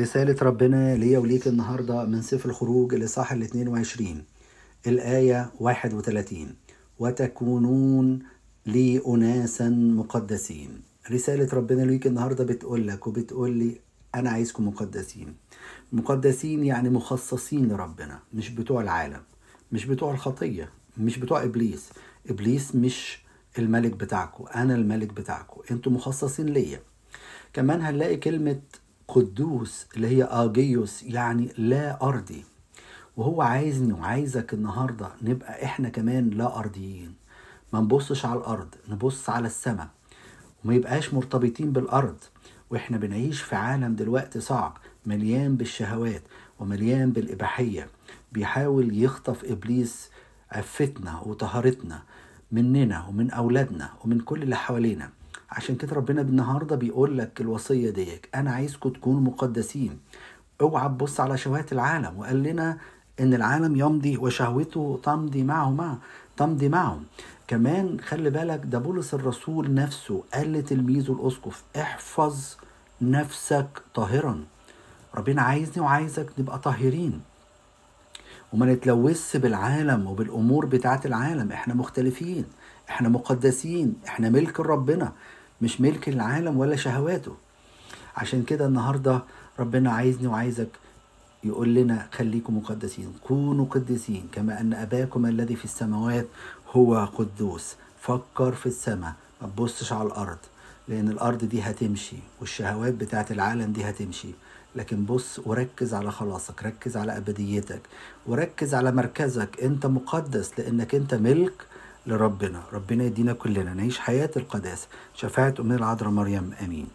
رسالة ربنا ليا وليك النهاردة من سفر الخروج الإصحاح ال 22 الآية 31 وتكونون لي أناسا مقدسين. رسالة ربنا ليك النهاردة بتقول لك وبتقول لي أنا عايزكم مقدسين. مقدسين يعني مخصصين لربنا مش بتوع العالم مش بتوع الخطية مش بتوع إبليس. إبليس مش الملك بتاعكم أنا الملك بتاعكم أنتوا مخصصين ليا. كمان هنلاقي كلمة قدوس اللي هي آجيوس يعني لا أرضي. وهو عايزني وعايزك النهاردة نبقى إحنا كمان لا أرضيين. ما نبصش على الأرض نبص على السماء. وما يبقاش مرتبطين بالأرض. وإحنا بنعيش في عالم دلوقتي صعب مليان بالشهوات ومليان بالإباحية. بيحاول يخطف إبليس عفتنا وطهارتنا مننا ومن أولادنا ومن كل اللي حوالينا. عشان كده ربنا النهارده بيقول لك الوصية ديك أنا عايزكم تكونوا مقدسين. اوعى تبص على شهوات العالم. وقال لنا إن العالم يمضي وشهوته تمضي معه معه تمضي معه كمان خلي بالك ده بولس الرسول نفسه قال لتلميذه الأسقف احفظ نفسك طاهرا. ربنا عايزني وعايزك نبقى طاهرين. وما نتلوث بالعالم وبالأمور بتاعت العالم. إحنا مختلفين إحنا مقدسين إحنا ملك ربنا مش ملك العالم ولا شهواته. عشان كده النهارده ربنا عايزني وعايزك يقول لنا خليكم مقدسين كونوا قديسين كما أن أباكم الذي في السماوات هو قدوس. فكر في السماء ما تبصش على الأرض لأن الأرض دي هتمشي والشهوات بتاعت العالم دي هتمشي. لكن بص وركز على خلاصك ركز على أبديتك وركز على مركزك. أنت مقدس لأنك أنت ملك لربنا. ربنا يدينا كلنا. نعيش حياة القداسة. شفاعة أمنا العذراء مريم. آمين.